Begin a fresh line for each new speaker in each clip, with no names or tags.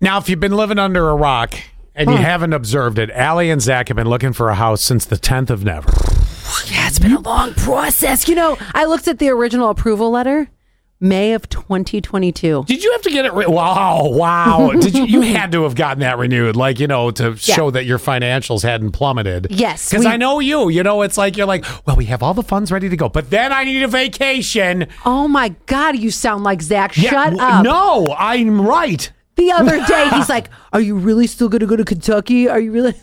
Now, if you've been living under a rock and you hmm. haven't observed it, Allie and Zach have been looking for a house since the 10th of never.
Yeah, it's been a long process. You know, I looked at the original approval letter, May of 2022.
Did you have to get it? Re- wow, wow! Did you? You had to have gotten that renewed, like you know, to
Yeah.
show that your financials hadn't plummeted.
Yes,
because
we-
I know you. You know, it's like you're like, well, we have all the funds ready to go, but then I need a vacation.
Oh my God, you sound like Zach. Shut
w-
up.
No, I'm right.
The other day, he's like, Are you really still going to go to Kentucky? Are you really?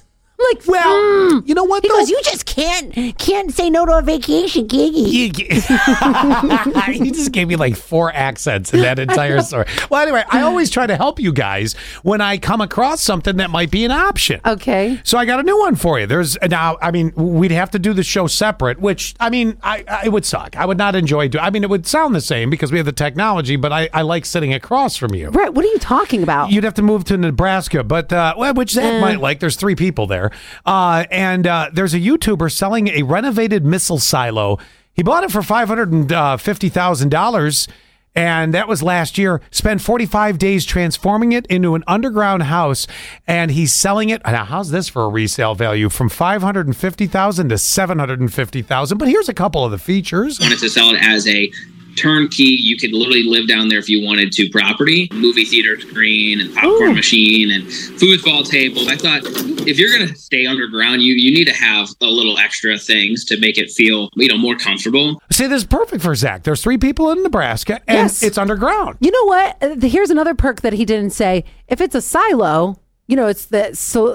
Like,
Well,
"Mm."
you know what?
Goes, You just can't can't say no to a vacation, Giggy.
You, you just gave me like four accents in that entire story. Well, anyway, I always try to help you guys when I come across something that might be an option.
Okay.
So I got a new one for you. There's now. I mean, we'd have to do the show separate, which I mean, I, I it would suck. I would not enjoy. Do, I mean, it would sound the same because we have the technology, but I, I like sitting across from you.
Right. what are you talking about?
You'd have to move to Nebraska, but uh, well, which Zach might like. There's three people there, uh, and uh, there's a YouTuber selling a renovated missile silo. He bought it for five hundred and uh, fifty thousand dollars, and that was last year. Spent forty five days transforming it into an underground house, and he's selling it. Now, how's this for a resale value? From five hundred and fifty thousand to seven hundred and fifty thousand. But here's a couple of the features.
wanted to sell it as a turnkey. You could literally live down there if you wanted to. Property, movie theater screen, and popcorn machine, and foosball table. I thought if you're gonna stay underground, you you need to have a little extra things to make it feel you know more comfortable.
See, this is perfect for Zach. There's three people in Nebraska, and
Yes.
it's underground.
You know what? Uh, Here's another perk that he didn't say. If it's a silo, you know, it's the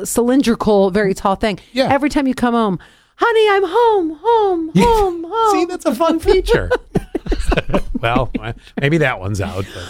cylindrical, very tall thing.
Yeah.
Every time you come home, honey, I'm home, home, home, home.
See, that's a fun feature. well, maybe that one's out. But.